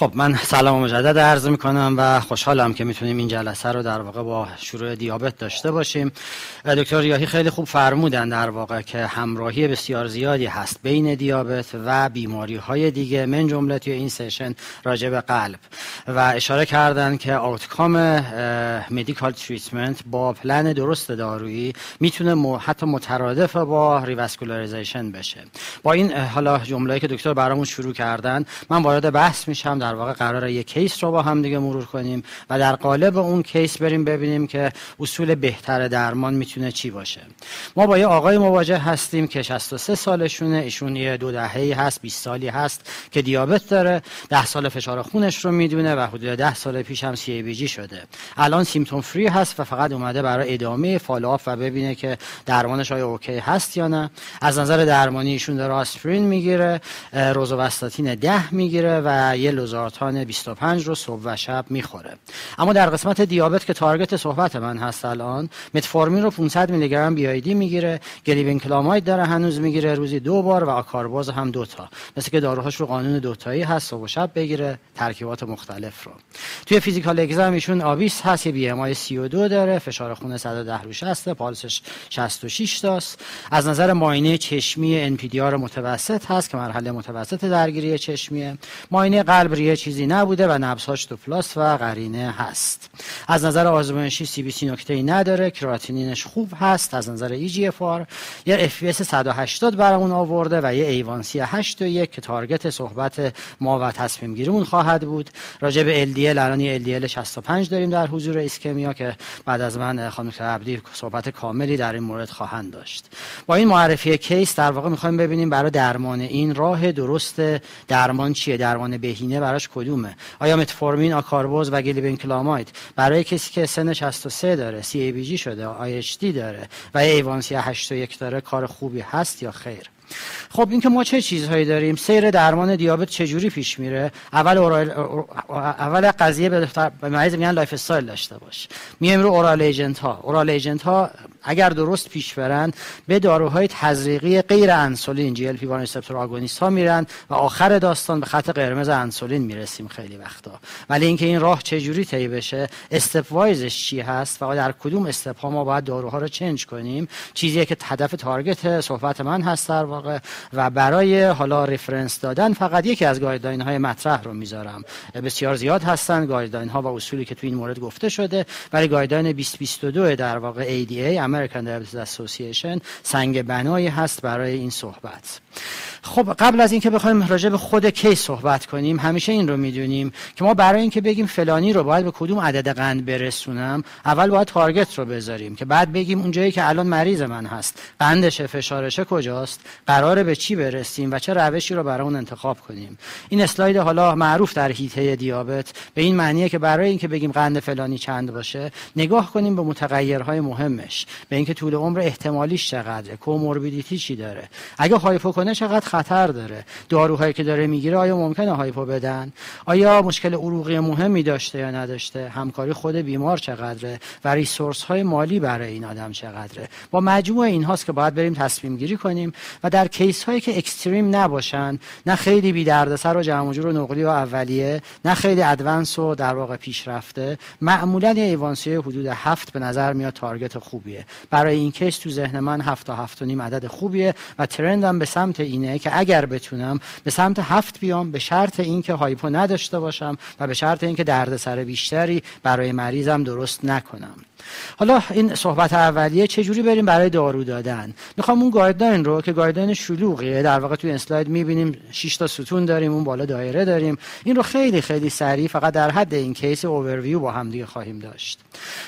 خب من سلام مجدد عرض می کنم و خوشحالم که می‌تونیم این جلسه رو در واقع با شروع دیابت داشته باشیم. دکتر ریاهی خیلی خوب فرمودن در واقع که همراهی بسیار زیادی هست بین دیابت و بیماری های دیگه من جمله توی این session راجع به قلب. و اشاره کردن که outcome medical treatment با پلن درست دارویی می‌تونه حتی مترادف با revascularization بشه. با این حالا جمله که دکتر برامون شروع کردن من وارد بحث میشم در واقع قراره یک case رو با هم دیگه مرور کنیم و در قالب اون case بریم ببینیم که اصول بهتر درمان می‌تونه چی باشه. ما با یه آقای مواجه هستیم که 63 سالشونه. ایشون یه دو دهه‌ای هست 20 سالی هست که دیابت داره. 10 سال فشار خونش رو می‌دونه و حدود 10 سال پیش هم CABG شده. الان symptom free هست و فقط اومده برای ادامه follow-up و ببینه که درمانش آیا okay هست یا نه. از نظر درمانی ایشون داره آسپرین می‌گیره روزوواستاتین 10 می‌گیره و یه لوزارتان 25 رو صبح و شب می‌خوره. اما در قسمت دیابت که target صحبت من هست الان متفورمین رو 500 میلی گرم BID می‌گیره glibenclamide داره هنوز می‌گیره روزی دو بار و آکاربوز هم دو تا. مثل که داروهاش رو قانون دوتایی هست صبح و شب بگیره ترکیبات مختلف رو. توی physical exam ایشون obese هست یه BMI 32 داره فشار خون 110 رو 60 پالسش 66 تاست. از نظر معاینه چشمی NPDR متوسط هست که مرحله متوسط درگیری چشمیه. معاینه قلب ریه چیزی نبوده و نبضهاش two plus و قرینه هست. از نظر آزمایشی CBC نکته ای نداره کراتینینش خوب هست از نظر eGFR یه FBS 180 برامون آورده و یه A1C 8 و 1 که target صحبت ما و تصمیم گیریمون خواهد بود. راجع به LDL الان LDL 65 داریم در حضور ischemia که بعد از من خانم عبدی صحبت کاملی در این مورد خواهند داشت. با این معرفی case در واقع می‌خوایم ببینیم برای درمان این راه درست درمان چیه؟ درمان بهینه براش کدومه؟ آیا متفورمین آکاربوز و glibenclamide برای کسی که سن 63 داره CABG شده آی داره و A1C 8 یک داره کار خوبی هست یا خیر؟ خب اینکه ما چه چیزهایی داریم؟ سیر درمان دیابت چجوری پیش میره؟ اول oral اول قضیه به مریض میگن lifestyle داشته باش. میایم رو oral agent ها oral agent ها اگر درست پیش برن به داروهای تزریقی غیر انسولین GLP 1 receptor agonist ها میرن و آخر داستان به خط قرمز انسولین می‌رسیم خیلی وقتا. ولی اینکه این راه چجوری طی بشه stepwise ش چی هست و در کدوم step ها ما باید داروها رو change کنیم؟ چیزیه که هدف target صحبت من هست در واقع و برای حالا reference دادن فقط یکی از guideline های مطرح رو می‌ذارم. بسیار زیاد هستن guideline ها و اصولی که تو این مورد گفته شده. ولی guideline 2022 در واقع ADA American Diabetes Association سنگ بنایی هست برای این صحبت. خب قبل از اینکه بخوایم راجع به خود case صحبت کنیم همیشه این رو می‌دونیم که ما برای اینکه بگیم فلانی رو باید به کدوم عدد قند برسونم اول باید target رو بذاریم که بعد بگیم اون جایی که الان مریض من هست قندش فشارشه کجاست قراره به چی برسیم و چه روشی رو برای اون انتخاب کنیم. این اسلاید حالا معروف در هیته دیابت به این معنیه که برای اینکه بگیم قند فلانی چند باشه نگاه کنیم به متغیرهای مهمش به اینکه طول عمر احتمالیش چقدره کوموربیدیتی چی داره. اگه هایپو کنه چقدر خطر داره. داروهایی که داره می‌گیره آیا ممکنه هایپو بدن؟ آیا مشکل عروقی مهمی داشته یا نداشته؟ همکاری خود بیمار چقدره و ریسورس های مالی برای این آدم چقدره؟ با مجموع اینهاست که باید بریم تصمیم گیری کنیم و در case هایی که extreme نباشن نه خیلی بی دردسر و جمع و نقلی و اولیه نه خیلی advanced و در واقع پیشرفته معمولا یه A1C حدود هفت به نظر میاد target خوبیه. برای این case تو ذهن من هفت تا هفت و نیم عدد خوبیه و trend م به سمت اینه که اگر بتونم به سمت هفت بیام به شرط اینکه hypo نداشته باشم و به شرط اینکه دردسر بیشتری برای مریضم درست نکنم. حالا این صحبت اولیه چجوری بریم برای دارو دادن؟ می‌خوام اون guideline رو که guideline شلوغیه در واقع توی اسلاید می‌بینیم 6 تا ستون داریم اون بالا دایره داریم. این رو خیلی خیلی سریع فقط در حد این case overview با هم دیگه خواهیم داشت.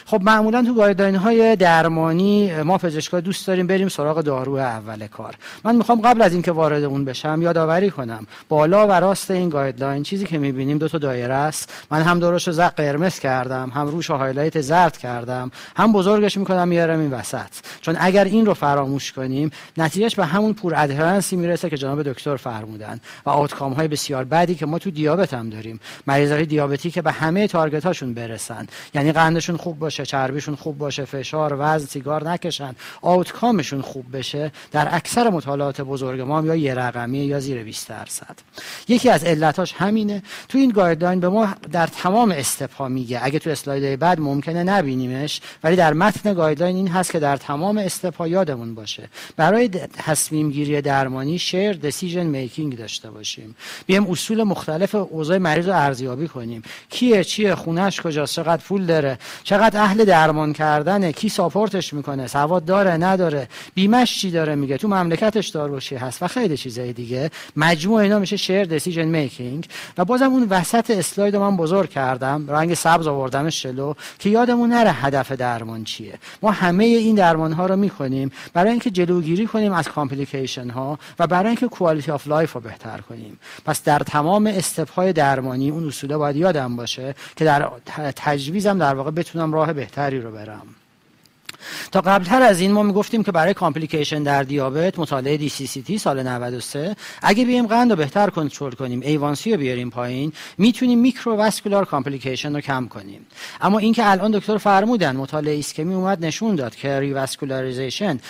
خب معمولا تو guideline های درمانی ما پزشکا دوست داریم بریم سراغ دارو اول کار. من می‌خوام قبل از اینکه وارد اون بشم یادآوری کنم بالا و راست این guideline چیزی که می‌بینیم دو تا دایره است. من هم دورش رو قرمز کردم هم روش highlight زرد کردم. می‌کنم. هم بزرگش می‌کنم میارم این وسط. چون اگر این رو فراموش کنیم نتیجهش به همون poor adherence ی می‌رسه که جناب دکتر فرمودن و outcome های بسیار بدی که ما تو دیابت هم داریم. مریضای دیابتی که به همه target هاشون برسن. یعنی قندشون خوب باشه چربیشون خوب باشه فشار وزن سیگار نکشن. outcome شون خوب بشه در اکثر مطالعات بزرگ ما هم یا یه رقمی یا زیر 20 درصد. یکی از علتاش همینه. تو این guideline به ما در تمام step ا میگه. اگه تو اسلاید بعد ممکنه نبینیمش. ولی در متن guideline این هست که در تمام step ا یادمون باشه. برای تصمیم گیری درمانی shared decision making داشته باشیم. بیایم اصول مختلف اوضاع مریض رو ارزیابی کنیم. کیه چیه خونش کجاست چقدر پول داره چقدر اهل درمان کردنه کی support ش می‌کنه سواد داره نداره بیمش چی داره میگه تو مملکتش دارو چی هست و خیلی چیزای دیگه. مجموع اینا میشه shared decision making و بازم اون وسط اسلاید من بزرگ کردم. رنگ سبز آوردمش جلو که یادمون نره هدف درمان چیه؟ ما همه این درمان ها رو می‌کنیم برای اینکه جلوگیری کنیم از complication ها و برای اینکه quality of life رو بهتر کنیم. پس در تمام step های درمانی اون اصوله باید یادم باشه که در تجویزم در واقع بتونم راه بهتری رو برم. تا قبلتر از این ما می‌گفتیم که برای complication در دیابت مطالعه DCCT سال 93 اگه بیایم قند رو بهتر کنترل کنیم A1C رو بیاریم پایین می‌تونیم microvascular complication رو کم کنیم. اما اینکه الان دکتر فرمودن مطالعه ISCHEMIA اومد نشون داد که revascularization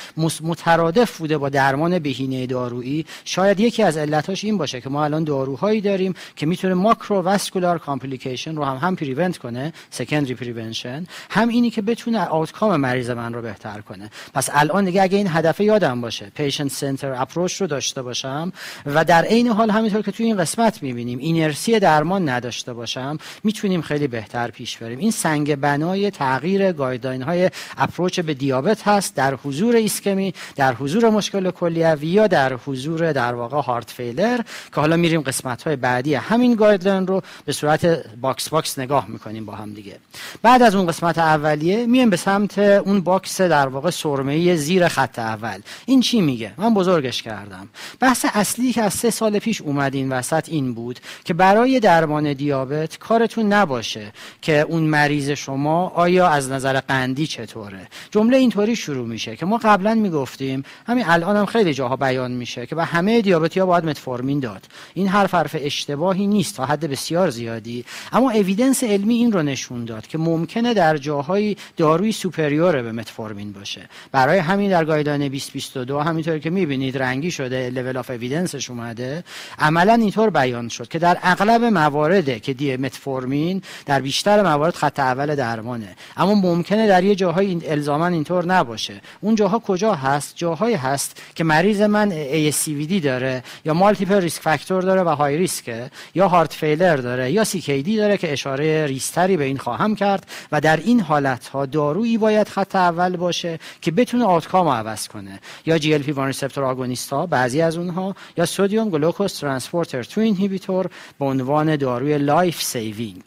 مترادف بوده با درمان بهینه دارویی. شاید یکی از علتاش این باشه که ما الان داروهایی داریم که می‌تونه macrovascular complication رو هم هم prevent کنه secondary prevention هم اینی که بتونه outcome مریض من رو بهتر کنه. پس الان دیگه اگه این هدف یادم باشه patient centered approach رو داشته باشم و در عین حال همینطور که توی این قسمت می‌بینیم اینرسی درمان نداشته باشم می‌تونیم خیلی بهتر پیش بریم. این سنگ بنای تغییر guideline های approach به دیابت هست در حضور ایسکمی در حضور مشکل کلیوی یا در حضور در واقع heart failure که حالا میریم قسمت های بعدی همین guideline رو به صورت box box نگاه می‌کنیم با هم دیگه. بعد از اون قسمت اولیه میایم به سمت اون box در واقع سرمه‌ای زیر خط اول. این چی میگه؟ من بزرگش کردم. بحث اصلی که از سه سال پیش اومد این وسط این بود که برای درمان دیابت کارتون نباشه که اون مریض شما آیا از نظر قندی چطوره. جمله اینطوری شروع میشه که ما قبلا می‌گفتیم همین الان هم خیلی جاها بیان میشه که به همه دیابتی ها باید متفورمین داد. این حرف حرف اشتباهی نیست تا حد بسیار زیادی. اما evidence علمی این رو نشون داد که ممکنه در جاهایی داروی superior به متفورمین باشه. برای همین در guideline 2022 همینطور که می‌بینید رنگی شده level of evidence ش اومده. عملا اینطور بیان شد که در اغلب موارد که دی متفورمین در بیشتر موارد خط اول درمانه. اما ممکنه در یه جاهای این الزاما اینطور نباشه. اون جاها کجا هست؟ جاهایی هست که مریض من ASCVD داره یا مالتیپل ریسک فاکتور داره و های ریسکه یا هارت فیلر داره یا CKD داره که اشاره ریستری به این خواهم کرد و در این حالت ها دارویی باید خط اول باشه که بتونه آوتکام عوض کنه. یا GLP one receptor agonist ها بعضی از اونها یا sodium glucose transporter two inhibitor به عنوان داروی life saving.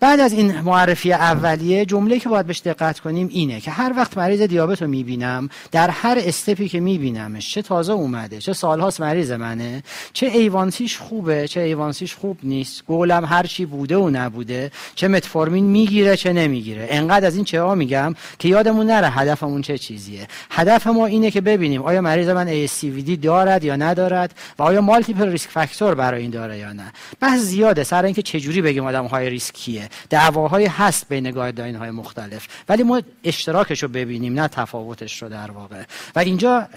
بعد از این معرفی اولیه جمله که باید بهش دقت کنیم اینه که هر وقت مریض دیابت رو می‌بینم در هر step ی که میبینمش چه تازه اومده چه سالهاست مریض منه چه A1C ش خوبه چه A1C ش خوب نیست گولم هر چی بوده و نبوده چه متفورمین می‌گیره چه نمی‌گیره. انقدر از این چه ها میگم که یادمون نره هدفمون چه چیزیه. هدف ما اینه که ببینیم آیا مریض من ASCVD دارد یا ندارد و آیا multiple risk factor برای این داره یا نه. بحث زیاده سر اینکه چه جوری بگیم آدم های ریسک کیه دعواهای هست بین guideline های مختلف ولی ما اشتراکش رو ببینیم نه تفاوتش رو در واقع. و اینجا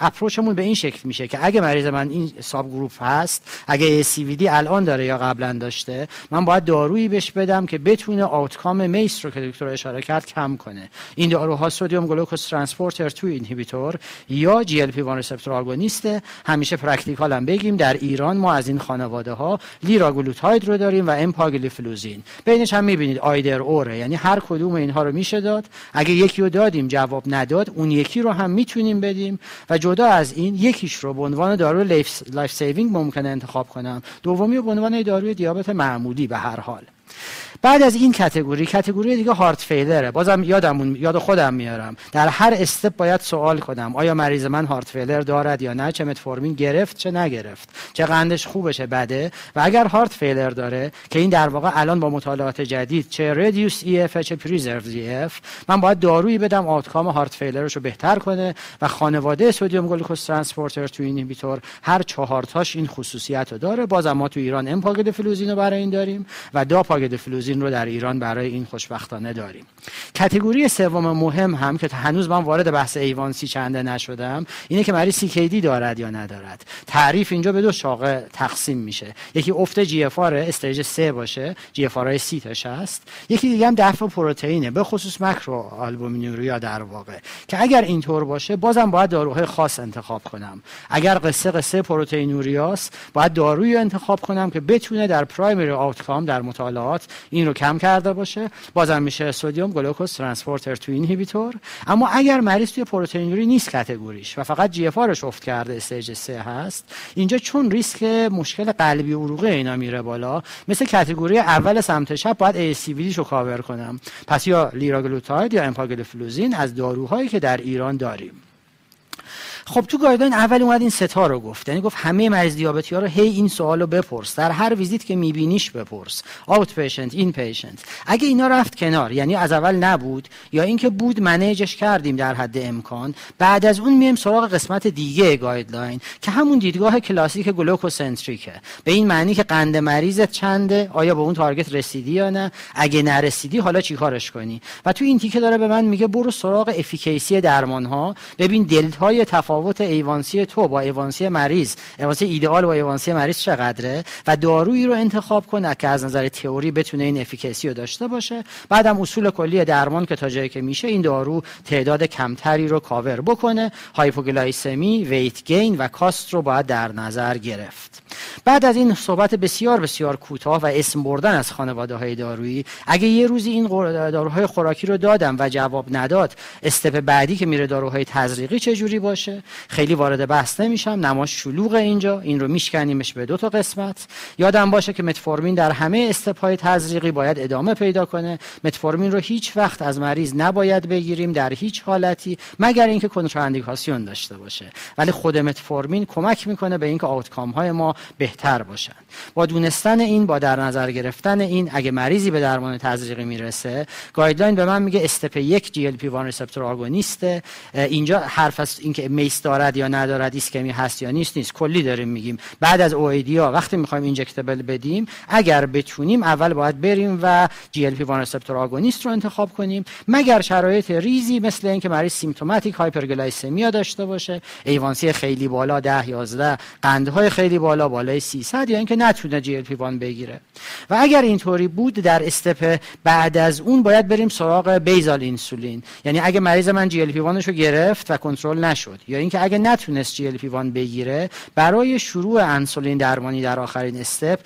approach مون به این شکل میشه که اگه مریض من این subgroup هست اگه CVD الان داره یا قبلا داشته من باید دارویی بهش بدم که بتونه outcome MACE رو که دکتر اشاره کرد کم کنه. این داروها sodium glucose transporter two inhibitor یا GLP 1 receptor agonist ه همیشه practical هم بگیم. در ایران ما از این خانواده ها لیراگلوتاید رو داریم و امپاگلیفلوزین بینش هم می‌بینید either or ه. یعنی هر کدوم اینها رو میشه اگه یکی رو دادیم جواب نداد اون یکی رو هم می‌تونیم بدیم. و جدا از این یکیش رو به عنوان دارو life saving ممکنه انتخاب کنم. دومی رو به عنوان داروی دیابت معمولی به هر حال. بعد از این category category دیگه heart failure ه بازم یادمون یاد خودم میارم. در هر step باید سوال کنم. آیا مریض من heart failure دارد یا نه؟ چه متفورمین گرفت چه نگرفت؟ چه قندش خوبه چه بده؟ و اگر heart failure داره که این در واقع الان با مطالعات جدید چه reduced EF چه preserved EF من باید دارویی بدم outcome heart failure ش بهتر کنه و خانواده sodium glucose transporter two inhibitor هر چهار تاش این خصوصیت داره. بازم ما تو ایران امپاگلیفلوزین برای این داریم و داپاگلیفلوزین رو در ایران برای این خوشبختانه داریم. category سوم مهم هم که هنوز من وارد بحث A1C چنده نشدم اینه که مریض CKD دارد یا ندارد. تعریف اینجا به دو شاخه تقسیم میشه. یکی افت GFR stage 3 باشه GFR سی تا شصت یکی دیگه هم دفع پروتئینه به خصوص macroalbuminuria در واقع. که اگر اینطور باشه بازم باید داروهای خاص انتخاب کنم. اگر قصه قصه proteinuria ست باید دارویی انتخاب کنم که بتونه در primary outcome در مطالعات این رو کم کرده باشه. بازم میشه sodium glucose transporter two inhibitor. اما اگر مریض توی پروتئینوری نیست category ش و فقط GFR افت کرده stage 3 هست اینجا چون ریسک مشکل قلبی عروقی اینا میره بالا مثل category اول سمت چپ باید ASCVD رو کاور کنم. پس یا لیراگلوتاید یا امپاگلیفلوزین از داروهایی که در ایران داریم. خب تو guideline اول اومد این سه تا رو گفت. یعنی گفت همه مریض دیابتی ها رو هی این سوال رو بپرس. در هر ویزیت که میبینیش بپرس. outpatient inpatient. اگه اینا رفت کنار یعنی از اول نبود یا اینکه بود manage ش کردیم در حد امکان بعد از اون میایم سراغ قسمت دیگه guideline که همون دیدگاه کلاسیک glucocentric ه. به این معنی که قند مریضت چنده آیا به اون target رسیدی یا نه؟ اگه نرسیدی حالا چیکارش کنی؟ و تو این تیکه داره به من میگه برو سراغ efficacy درمان ها ببین دلتای ایوانسی تو با ایوانسی مریض. ایوانسی ایدئال با ایوانسی مریض چقدره؟ و دارویی رو انتخاب کنه که از نظر تئوری بتونه این efficacy رو داشته باشه. بعدم اصول کلی درمان که تا جایی که میشه این دارو تعداد کمتری رو کاور بکنه. hypoglycemia weight gain و cost رو باید در نظر گرفت. بعد از این صحبت بسیار بسیار کوتاه و اسم بردن از خانواده های دارویی اگه یه روزی این داروهای خوراکی رو دادم و جواب نداد استپ بعدی که میره داروهای تزریقی چه جوری باشه؟ خیلی وارد بحث نمیشم نماش شلوغ اینجا این رو میشکنیمش به دو تا قسمت. یادم باشه که متفورمین در همه استپ های تزریقی باید ادامه پیدا کنه. متفورمین رو هیچ وقت از مریض نباید بگیریم در هیچ حالتی مگر اینکه کنتراندیکاسیون داشته باشه. ولی خود متفورمین کمک می‌کنه به اینکه outcome های ما بهتر باشن. با دونستن این با در نظر گرفتن این اگه مریضی به درمان تزریقی می‌رسه guideline به من میگه step یک GLP 1 receptor agonist ه اینجا حرف از اینکه MACE دارد یا ندارد ایسکمی هست یا نیست نیست. کلی داریم میگیم. بعد از او ها وقتی می‌خوایم injectable بدیم اگر بتونیم اول باید بریم و GLP 1 receptor agonist رو انتخاب کنیم. مگر شرایط ریزی مثل اینکه مریض symptomatic hyperglycemia داشته باشه A1C خیلی بالا 10 11 قندهای خیلی بالا بالای 300 یا اینکه نتونه GLP 1 بگیره. و اگر اینطوری بود در step بعد از اون باید بریم سراغ basal insulin یعنی اگه مریض من GLP 1 رو گرفت و کنترل نشد یا اینکه اگه نتونست GLP 1 بگیره برای شروع انسولین درمانی در آخرین step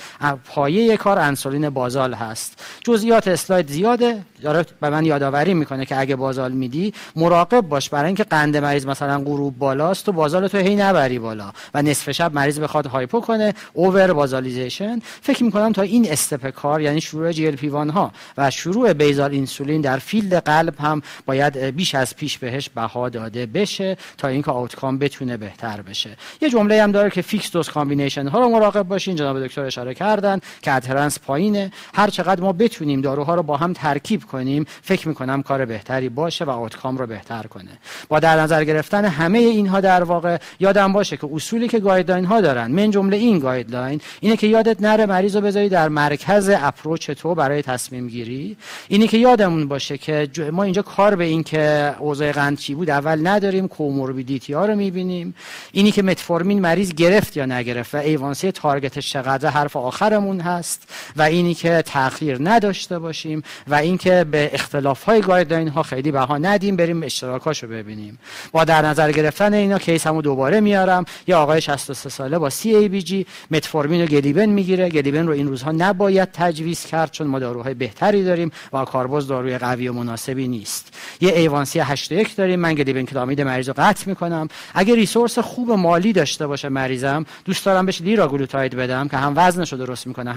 پایه کار انسولین basal هست. جزئیات اسلاید زیاده. داره به من یادآوری می‌کنه که اگه basal میدی مراقب باش برای اینکه قند مریض مثلا غروب بالاست و basal تو هی نبری بالا و نصف شب مریض بخواد hypo کنه overbasalization. فکر می‌کنم تا این step کار یعنی شروع GLP ها و شروع basal insulin در field قلب هم باید بیش از پیش بهش بها داده بشه تا اینکه outcome بتونه بهتر بشه. یه جمله هم داره که fixed dose combination ها رو مراقب باشین جناب دکتر اشاره کردن که adherence پایینه. هر چقدر ما بتونیم داروها رو با هم ترکیب کنیم فکر می‌کنم کار بهتری باشه و outcome رو بهتر کنه. با در نظر گرفتن همه اینها در واقع یادم باشه که اصولی که guideline ها دارن من جمله این guideline اینه که یادت نره مریض رو بذاری در مرکز approach تو برای تصمیم گیری. اینه که یادمون باشه که ما اینجا کار به این که اوضاع قند چی بود اول نداریم comorbidity ها رو می‌بینیم. اینی که متفورمین مریض گرفت یا نگرفت و A1C target ش چقدر حرف آخرمون هست و اینی که تاخیر نداشته باشیم و اینکه به اختلاف های guideline ها خیلی بها ندیم بریم اشتراکاشو ببینیم. با در نظر گرفتن اینا case مو دوباره میارم. یه آقای 63 ساله با CABG متفورمین و گلیبن می‌گیره. گلیبن رو این روزها نباید تجویز کرد چون ما داروهای بهتری داریم و آکاربوز داروی قوی و مناسبی نیست. یه ای‌وان‌سی 81 داریم. من گلیبن‌کلامید مریض رو قطع می‌کنم. کنم اگه resource خوب مالی داشته باشه مریضم دوست دارم بهش لیراگلوتاید بدم که هم وزنش رو درست می‌کنه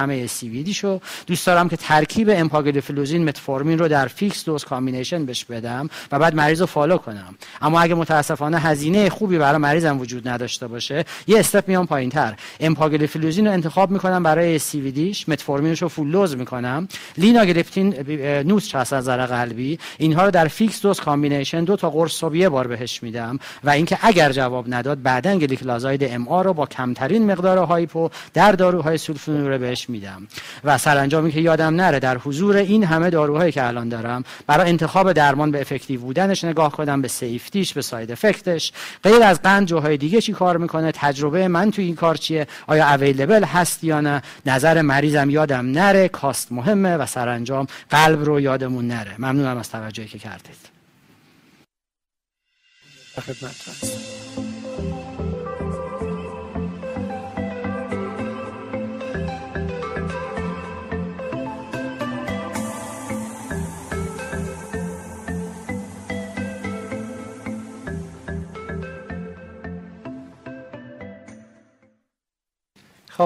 CVDیشو. دوست دارم که ترکیب امپاگلیفلوزین متفورمین رو در fixed dose combination بهش بدم و بعد مریض رو follow کنم. اما اگه متاسفانه هزینه خوبی برای مریضم وجود نداشته باشه یه step میام پایینتر. امپاگلیفلوزین رو انتخاب می‌کنم برای CVD ش متفورمینش رو full dose می‌کنم. لیناگلیپتین هست از قلبی. اینها رو در fixed dose combination دو تا قرص صبح یه بار بهش میدم و اینکه اگر جواب نداد بعدا گلیکلازاید MR رو با کمترین مقدار hypo در داروهای سولفونوره بهش میدم. و سرانجامی که یادم نره در حضور این همه داروهایی که الان دارم برای انتخاب درمان به effective بودنش نگاه کنم به safety ش به side effect ش. غیر از قند جاهای دیگه چی کار می‌کنه؟ تجربه من تو این کار چیه؟ آیا available هست یا نه؟ نظر مریضم یادم نره cost مهمه و سرانجام قلب رو یادمون نره. ممنونم از توجهی که کردید. خب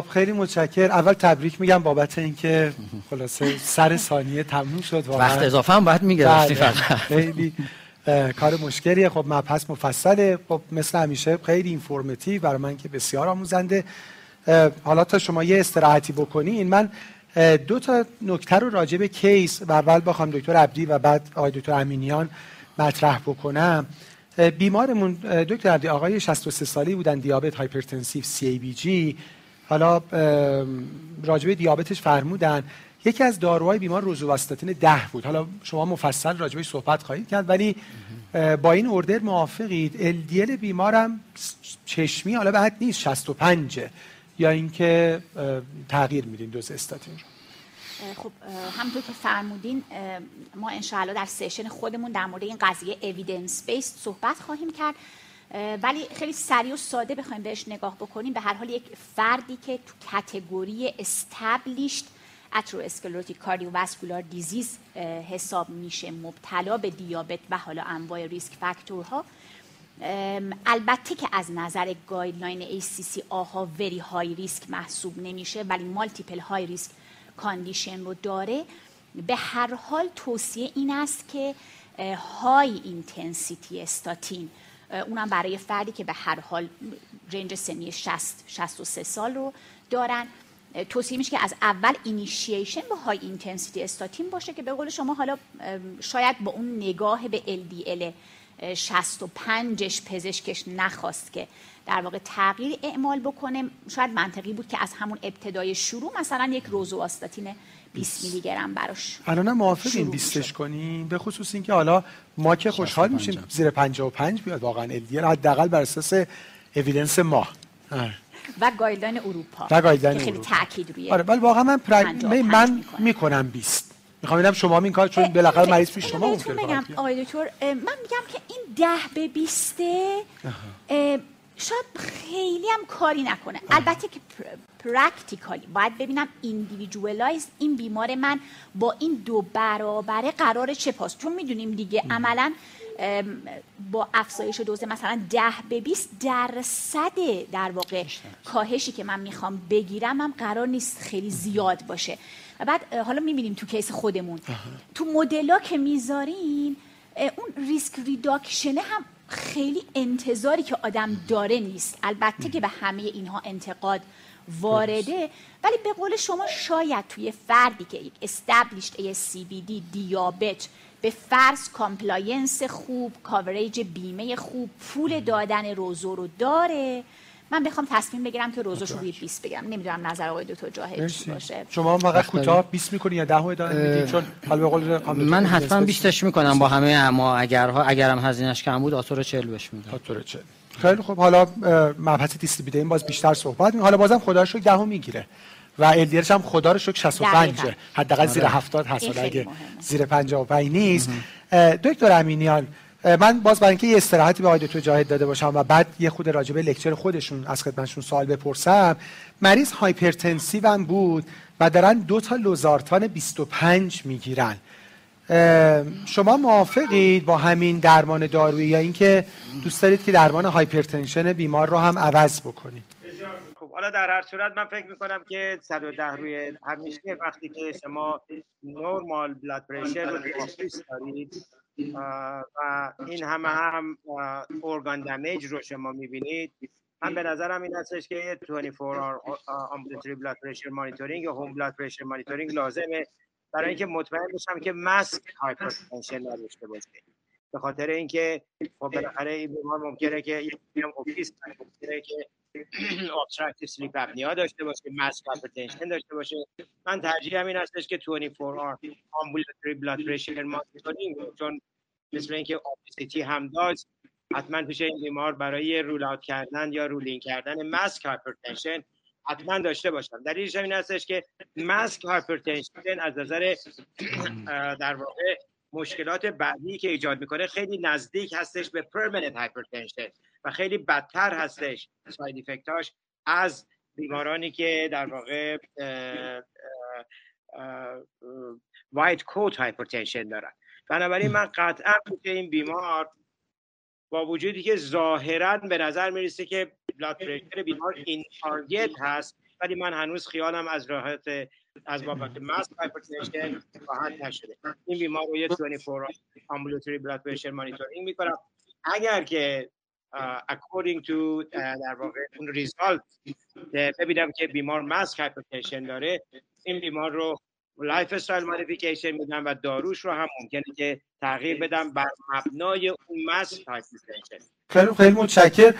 خیلی متشکر اول تبریک میگم بابت اینکه خلاصه سر ثانیه تموم شد واقعا. وقت اضافه هم باید می‌گرفتی بله. خیلی کار مشکلیه. خب مبحث مفصله. خب مثل همیشه خیلی informative برای من که بسیار آموزنده. حالا تا شما یه استراحتی بکنین من دو تا نکته رو راجع به case اول بخوام دکتر عبدی و بعد آقای دکتر امینیان مطرح بکنم. بیمارمون دکتر عبدی آقای 63 سالی بودن دیابت hypertensive CABG. حالا راجبه دیابتش فرمودن. یکی از داروهای بیمار روزوواستاتین ده بود. حالا شما مفصل راجبه صحبت خواهید کرد ولی با این اردر موافقید. LDL بیمارم چشمی حالا بعد نیست 65 یا اینکه تغییر میدین دوز استاتین رو. خب همونطور که فرمودین ما انشاءالله در سشن خودمون در مورد این قضیه اویدنس بیس صحبت خواهیم کرد. ولی خیلی سریع و ساده بخوایم بهش نگاه بکنیم. به هر حال یک فردی که تو کتگوری استبلیشت اترواسکلروتیک کاردیوواسکولار دیزیز حساب میشه مبتلا به دیابت و حالا انواع risk factor ها. البته که از نظر guideline ACC AHA very high risk محسوب نمیشه ولی multiple high risk condition رو داره. به هر حال توصیه این است که high intensity statin اونم برای فردی که به هر حال range سنی 60 63 سال رو دارن. توصیه میشه که از اول اینیشیشن با high intensity statin باشه که به قول شما حالا شاید با اون نگاه به LDL 65ش پزشکش نخواست که در واقع تغییر اعمال بکنه. شاید منطقی بود که از همون ابتدای شروع مثلا یک روزوواستاتین 20 میلی گرم براش الان موافقین 20 کنیم به خصوص اینکه حالا ما که خوشحال میشیم زیر 55 بیاد واقعا LDL حداقل بر اساس evidence ما. و guideline اروپا. و guideline خیلی تاکید روی آره ولی واقعا من پرگ... من می‌کنم. 20 می‌خوام ببینم شما این کار چون بالاخره مریض پیش شما ممکنه بگم آقای دکتر من میگم که این 10 به 20 شاید خیلی هم کاری نکنه. البته که practically باید ببینم individualize این بیمار من با این دو برابره قرار چه پاس. چون می‌دونیم دیگه عملا با افزایش دوز مثلا ده به 20 درصد در واقع کاهشی که من می‌خوام بگیرم هم قرار نیست خیلی زیاد باشه. و بعد حالا می‌بینیم تو کیس خودمون. تو مدلا که می‌ذاریم اون ریسک ریداکشنه هم خیلی انتظاری که آدم داره نیست. البته که به همه اینها انتقاد وارده. ولی به قول شما شاید توی فردی که یک استبلیشت ASCVD دیابت به فرض کامپلاینس خوب کاوریج بیمه خوب پول دادن روزو رو داره. من بخوام تصمیم بگیرم که روزش رو روی 20 بگیرم. نمی‌دونم نظر آقای دکتر جاهد چی باشه. شما فقط کوتاه 20 می‌کنی یا 10 ادامه می‌دید چون حالا به قول من حتما 20 می‌کنم با همه اما اگرها اگرم هزینه‌اش کم بود آتور 40 بهش میدم. آتور 40 خیلی خب حالا مبحث این باز بیشتر صحبت می حالا بازم خدا رو 10 می‌گیره. و الدیرش هم خدا رو شکر 65 حداقل زیر 70 آره. هست. اگه زیر 55 نیست. دکتر امینیان من باز برای اینکه یه استراحتی به آقای دکتر جاهد داده باشم و بعد یه خود راجبه lecture خودشون از خدمتشون سوال بپرسم. مریض hypertensive هم بود و دارن دو تا لوزارتان 25 می‌گیرن. شما موافقید با همین درمان دارویی یا اینکه دوست دارید که درمان hypertension بیمار رو هم عوض بکنید؟ حالا در هر صورت من فکر می‌کنم که 110 روی همیشه وقتی که شما normal blood pressure رو دارید و این همه هم organ damage رو شما می‌بینید من به نظرم این هستش که 24 ambulatory blood pressure monitoring یا home blood pressure monitoring لازمه برای اینکه مطمئن بشم که masked hypertension نداشته باشه. به خاطر اینکه خب بالاخره این بیمار ممکنه که یه office ممکنه که obstructive sleep apnea داشته باشه masked hypertension داشته باشه. من ترجیح همین هستش که 24 hour ambulatory blood pressure monitoring چون مثل اینکه obesity هم داشت حتما پیش این بیمار برای rule out کردن یا rule in کردن masked hypertension حتما داشته باشم. دلیلش این هستش که masked hypertension از نظر در واقع مشکلات بعدی که ایجاد می‌کنه خیلی نزدیک هستش به permanent hypertension و خیلی بدتر هستش side effect اش از بیمارانی که در واقع white coat hypertension دارن. بنابراین من قطعا که این بیمار با وجودی که ظاهرا به نظر می‌رسه که blood pressure بیمار این target هست ولی من هنوز خیالم از راحت از بابت masked hypertension راحت نشده. این بیمار رو یه 24 ambulatory blood pressure monitoring می‌کنم. اگر که according to در واقع اون result ببینم که بیمار masked hypertension داره این بیمار رو lifestyle modification میدم و داروش رو هم ممکنه که تغییر بدم بر مبنای اون masked hypertension خیلی خیلی متشکر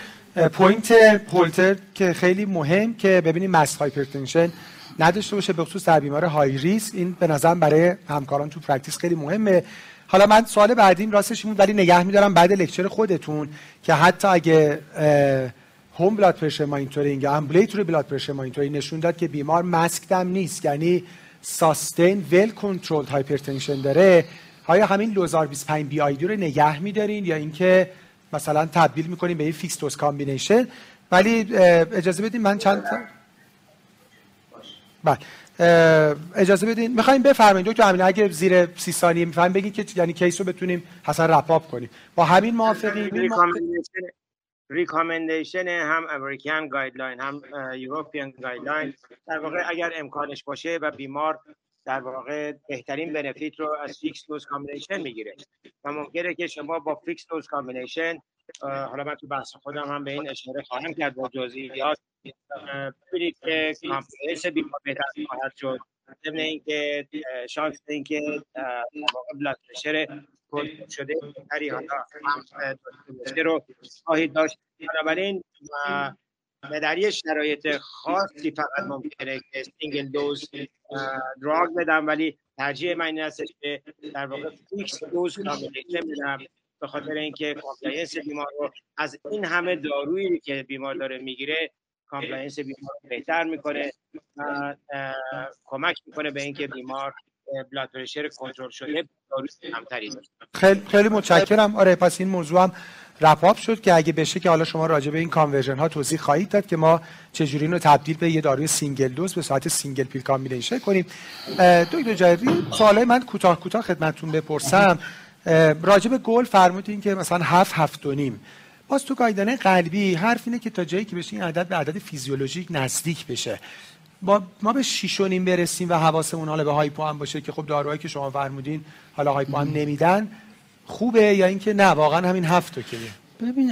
point پولتر که خیلی مهم که ببینیم masked hypertension نداشته باشه به خصوص در بیمار high risk این به نظر برای همکاران تو practice خیلی مهمه. حالا من سوال بعدیم راستش بود ولی نگه میدارم بعد lecture خودتون که حتی اگه home blood pressure monitoring یا ambulatory blood pressure monitoring نشون داد که بیمار masked هم نیست یعنی sustained well control hypertension داره آیا همین لوزار 25 BID رو نگه میدارین یا اینکه مثلا تبدیل می‌کنیم به این fixed dose combination ولی اجازه بدین من چند تا بله. اجازه بدین. می‌خوایم بفرمایید دکتر امین اگه زیر سی ثانیه می‌فهمیم بگین که یعنی case رو بتونیم حسن wrap up کنیم. با همین موافقی؟ recommendation هم American guideline هم European guideline. در واقع اگر امکانش باشه و بیمار در واقع بهترین benefit رو از fixed dose combination می‌گیره. و ممکنه که شما با fixed dose combination حالا من تو بحث خودم هم به این اشاره خواهم کرد با جزئیات. ببینید که compliance بیمار بهتر خواهد شد. ضمن اینکه شانس اینکه blood pressure شده بهتری. حالا رو خواهید داشت. بنابراین در یه شرایط خاصی فقط ممکنه که single dose drug بدم ولی ترجیح من این هستش که در واقع fixed dose combination بدم به خاطر اینکه compliance بیمار رو از این همه دارویی که بیمار داره می‌گیره compliance بیمار بهتر می‌کنه و کمک می‌کنه به اینکه بیمار blood pressure کنترل شده کمتری خیلی خیلی متشکرم. آره پس این موضوع هم wrap up شد که اگه بشه که حالا شما راجع به این conversion ها توضیح خواهید داد که ما چجوری رو تبدیل به یه داروی single dose به صورت single pill combination کنیم. دکتر جایری سوالای من کوتاه کوتاه خدمتتون بپرسم. راجع به گل فرمودین که مثلا هفت هفت و نیم. باز تو guideline قلبی حرف اینه که تا جایی که بشه این عدد به عدد فیزیولوژیک نزدیک بشه. با ما به 6 نیم برسیم و حواسمون حالا به hypo هم باشه که خب داروهایی که شما فرمودین حالا hypo هم نمیدن. خوبه یا اینکه نه واقعا همین هفت که ببین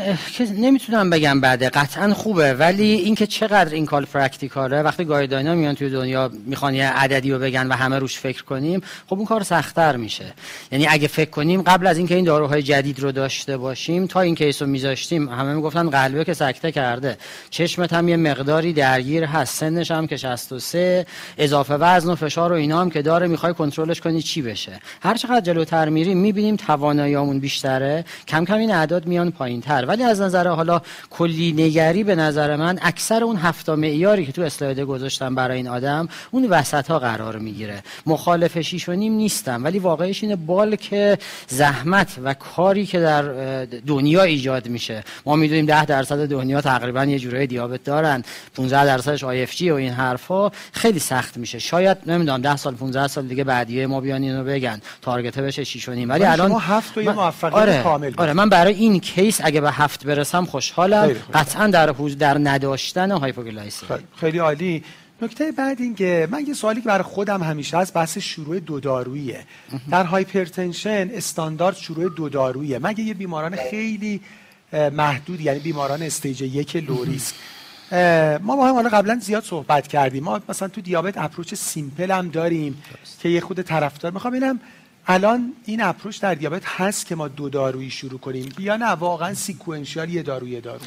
نمی‌تونم بگم بده. قطعا خوبه. ولی اینکه چقدر این goal practical ه. وقتی guideline میان توی دنیا می‌خوان یه عددی رو بگن و همه روش فکر کنیم خب اون کار سختتر میشه. یعنی اگه فکر کنیم قبل از اینکه این داروهای جدید رو داشته باشیم تا این کیس رو میذاشتیم همه می‌گفتن قلبه که سکته کرده. چشمت هم یه مقداری درگیر هست. سنش هم که 63 اضافه وزن و فشار و اینا هم که داره می‌خوای کنترلش کنی چی بشه؟ هر چقدر جلوتر میریم می‌بینیم تواناییامون بیشتره. کم کم این اعداد میان پایین. پایین تر ولی از نظر حالا کلی نگری به نظر من اکثر اون هفت معیاری که تو اسلاید گذاشتم برای این آدم اون وسط ها قرار می‌گیره. مخالف شیش و نیم نیستم ولی واقعش اینه بالک زحمت و کاری که در دنیا ایجاد میشه. ما می‌دونیم ده درصد دنیا تقریبا یه جورای دیابت دارن. 15 درصدش IFG و این حرفا خیلی سخت میشه. شاید نمی‌دونم 10 سال 15 سال دیگه بعدیه ما بیان اینو بگن. target بشه 6 و نیم. ولی الان شما هفت و یه موفقیت آره کامل آره من برای این case اگه به هفت برسم خوشحالم. قطعا در حوز در نداشتن hypoglycemia خیلی عالی. نکته بعد این که من یه سوالی که برای خودم همیشه از بحث شروع دو داروییه در hypertension استاندارد شروع دو داروییه مگه یه بیماران خیلی محدود یعنی بیماران stage یک low risk ما با هم حالا قبلا زیاد صحبت کردیم. ما مثلا تو دیابت approach simple هم داریم که یه خود طرفدار. می‌خوام ببینم الان این approach در دیابت هست که ما دو دارویی شروع کنیم؟ یا نه واقعا sequential یه دارو یه دارو.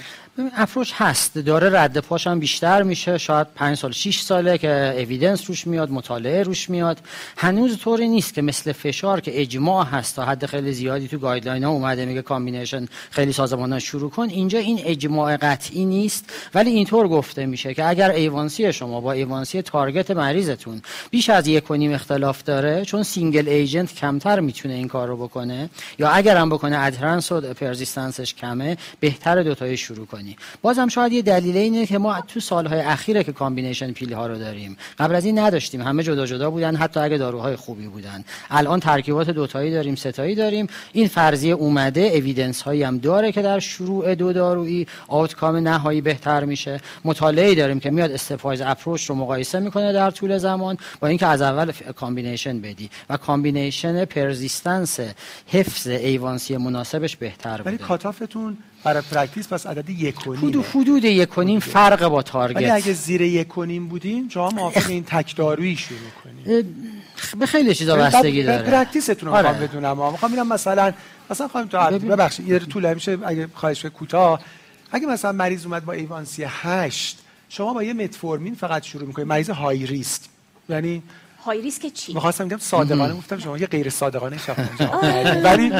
approach هست. داره رد پاش هم بیشتر میشه. شاید 5 سال 6 ساله که evidence روش میاد مطالعه روش میاد. هنوز طوری نیست که مثل فشار که اجماع هست تا حد خیلی زیادی تو guideline ها اومده میگه combination خیلی سازمان شروع کن. اینجا این اجماع قطعی نیست ولی اینطور گفته میشه که اگر A1C شما با A1C target مریضتون بیش از یک و نیم اختلاف داره چون single agent کمتر می‌تونه این کار رو بکنه یا اگر هم بکنه adherence و persistence ش کمه بهتر دوتایی شروع کنی. بازم شاید یه دلیل اینه که ما تو سالهای اخیره که combination pill ها رو داریم قبل از این نداشتیم. همه جدا جدا بودن حتی اگه داروهای خوبی بودن. الان ترکیبات دوتایی داریم ستایی داریم. این فرضیه اومده evidence هایی هم داره که در شروع دو دارویی outcome نهایی بهتر میشه. مطالعه داریم که میاد stepwise approach رو مقایسه می‌کنه در طول زمان با اینکه از اول combination بدی و combination persistence حفظ A1C مناسبش بهتر بوده. ولی cutoff تون برای practice پس عدد یک و نیم حدود یک و نیم فرق با target ولی اگه زیر یک و نیم بودیم شما موافق این تک دارویی شروع کنیم. به خیلی چیزا بستگی داره. practice تون رو آره. بدونم. می‌خوام ببینم مثلا مثلا خواهیم تو ببخشید یه طول میشه. اگه خواهش کوتاه. اگه مثلا مریض اومد با A1C 8 شما با یه متفورمین فقط شروع می‌کنید مریض high risk یعنی high risk چی؟ می‌خواستم بگم صادقانه گفتم شما یه غیر صادقانه آره. ولی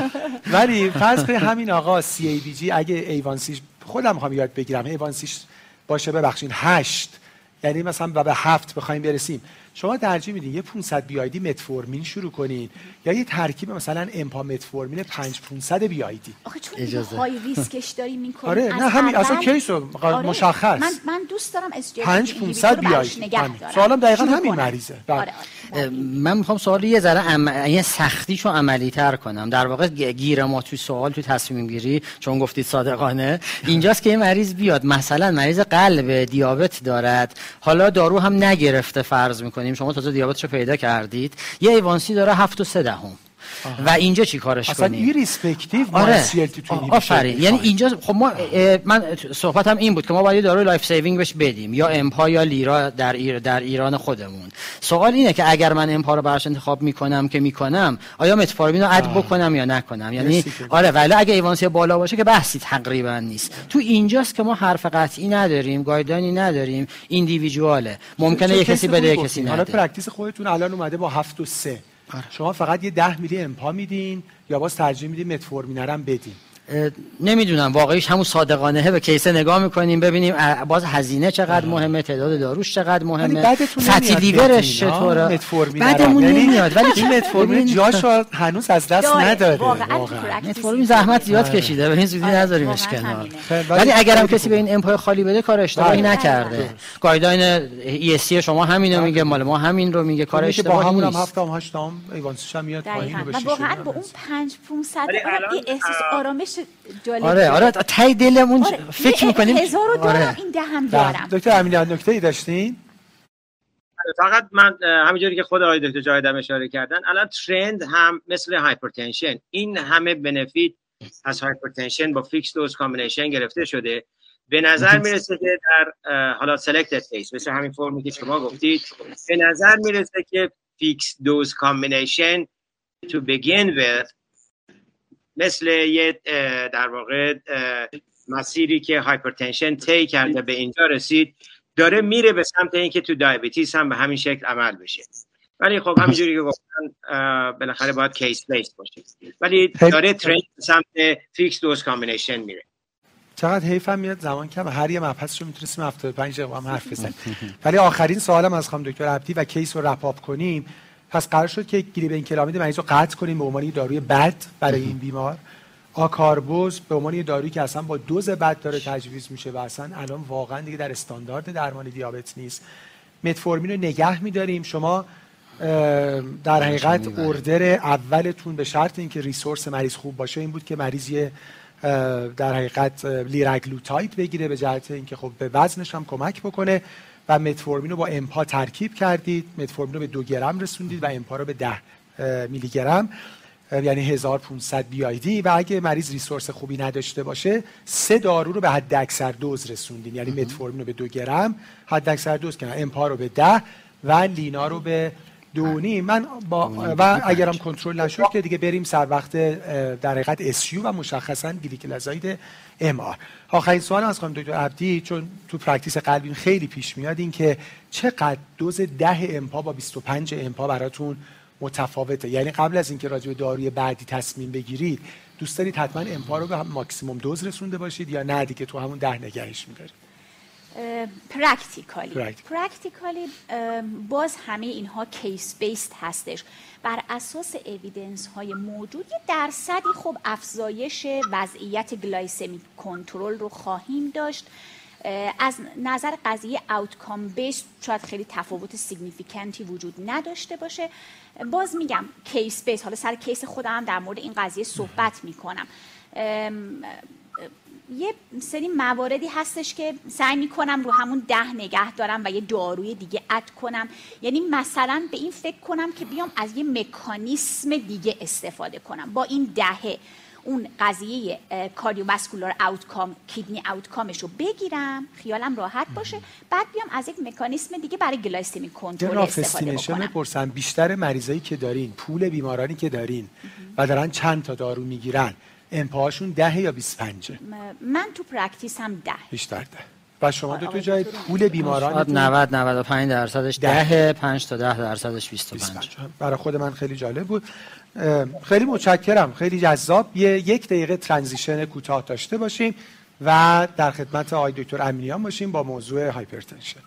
ولی فرض کنید همین آقا CABG اگه A1C ش خودم می‌خوام یاد بگیرم A1C ش باشه ببخشید هشت. یعنی مثلا به هفت بخوایم برسیم. شما ترجیح میدین یه 500 BID متفورمین شروع کنین. یا یه ترکیب مثلا امپا متفورمین 5 500 BID آخه چون اجازه. high risk ش داریم این آره نه همین اصلا case رو آره. مشخص. من من دوست دارم اس 5 500 BID سوالم دقیقاً همین مریضه. بله. آره. آره. من می‌خوام سوال یه ذره ام... یه سختیشو عملی تر کنم. در واقع گیر ما تو سوال تو تصمیم گیری چون گفتید صادقانه. اینجاست که یه مریض بیاد. مثلا مریض قلب دیابت دارد. حالا دارو هم نگرفته فرض می‌کنه کنیم شما تازه دیابتش رو پیدا کردید. یه A1C داره هفت و سه دهم. و اینجا چی کارش اصلا کنیم؟ respective آره. آفرین. یعنی اینجا خب ما من صحبتم این بود که ما باید داروی life saving بهش بدیم یا امپا یا لیرا در ایر در ایران خودمون. سوال اینه که اگر من امپا رو براش انتخاب می‌کنم که می‌کنم آیا متفورمین رو add بکنم یا نکنم؟ یعنی آره ولی اگه A1C بالا باشه که بحثی تقریبا نیست. تو اینجاست که ما حرف قطعی نداریم guideline ی نداریم individual ه ممکنه یه کسی بده کسی نده حالا practice خودتون الان اومده با 7 و 3 آره. شما فقط یه ده میلی امپا میدین یا باز ترجیح میدین متفورمین رم بدین؟ نمی‌دونم واقعیش همون صادقانه به case ه نگاه می‌کنیم ببینیم باز هزینه چقدر مهمه تعداد داروش چقدر مهمه. fatty liver ش چطوره؟ بعدمون یعنی نمیاد. ولی این متفورمین جاش هنوز از دست نداره. متفورمین زحمت زیاد آره. کشیده به این زودی. نذاریمش کنار ولی اگرم کسی به این امپای خالی بده کار اشتباهی بله. نکرده. guideline ADA شما همینو میگه مال ما همین رو میگه کار اشتباهی نیست با همون هم هفتم هشتم A1C ش هم میاد پایین و واقعا با اون 5 500 احساس آرامش جالب آره آره تای دلمون آره. فکر می‌کنیم هزار آره. این دهم دارم دکتر امینی نکته ای داشتین؟ فقط من همینجوری که خود آقای دکتر جایدم اشاره کردن الان trend هم مثل hypertension این همه benefit از hypertension با fixed dose combination گرفته شده. به نظر می‌رسه که در حالا selected case مثل همین فرمی که شما گفتید به نظر می‌رسه که fixed dose combination to begin with مثل یه در واقع مسیری که hypertension طی کرده به اینجا رسید داره میره به سمت اینکه تو diabetes هم به همین شکل عمل بشه. ولی خب همینجوری که گفتن بالاخره باید case based باشه. ولی داره trend سمت fixed dose combination میره. چقدر حیفم میاد؟ زمان کم هر یه مبحث رو می‌تونستیم 75 دقیقه هم حرف بزنیم. ولی آخرین سوالم از خانم دکتر عبدی و case رو wrap up کنیم. پس قرار شد که گلی‌بنکلامید مریض رو قطع کنیم به عنوان داروی بد برای این بیمار. آکاربوز به عنوان دارویی که اصلا با دوز بد داره تجویز میشه و اصلا الان واقعا دیگه در استاندارد درمان دیابت نیست. متفورمین رو نگه میداریم. شما در حقیقت order اولتون به شرط اینکه resource مریض خوب باشه این بود که مریض در حقیقت لیراگلوتاید بگیره به جهت اینکه خب به وزنش هم کمک بکنه. و متفورمین رو با امپا ترکیب کردید. متفورمین رو به دو گرم رسوندید و امپا رو به ده میلی گرم یعنی 1500 BID و اگه مریض resource خوبی نداشته باشه سه دارو رو به حد اکثر دوز رسوندین یعنی متفورمین رو به دو گرم حد اکثر دوز کنن امپا رو به ده و لینا رو به دو نیم با و اگرم کنترل نشد که دیگه بریم سر وقت در حقیقت SU و مشخصا گلیکلازاید MR آخرین سوال از خانم دکتر عبدی چون تو practice قلبی خیلی پیش میاد این که چقدر دوز ده امپا با 25 امپا براتون متفاوته. یعنی قبل از اینکه راجع به داروی بعدی تصمیم بگیرید دوست دارید حتما امپا رو به ماکسیموم دوز رسونده باشید یا نه؟ دیگه تو همون ده نگهش میدارید. practically practically باز همه اینها case based هستش. بر اساس evidence های موجود یه درصدی خب افزایش وضعیت glycemic control رو خواهیم داشت. از نظر قضیه outcome based شاید خیلی تفاوت significant ی وجود نداشته باشه. باز میگم case based حالا سر case خودم در مورد این قضیه صحبت می‌کنم. یه سری مواردی هستش که سعی می‌کنم رو همون ده نگه دارم و یه داروی دیگه add کنم. یعنی مثلا به این فکر کنم که بیام از یه مکانیسم دیگه استفاده کنم. با این دهه اون قضیه cardiovascular outcome kidney outcome ش رو بگیرم خیالم راحت باشه. بعد بیام از یک مکانیسم دیگه برای glycemic control استفاده بکنم. می‌پرسم بیشتر مریضایی که دارین pool بیمارانی که دارین و دارن چند تا دارو می‌گیرن امپاهاشون ده یا 25 من تو practice هم ده. بیشتر ده. و شما دو تو جای pool بیماران 90 95 درصدش ده. 5 تا 10 درصدش 25 برای خود من خیلی جالب بود. خیلی متشکرم. خیلی جذاب. یه یک دقیقه transition کوتاه داشته باشیم و در خدمت آقای دکتر امینیان باشیم با موضوع hypertension.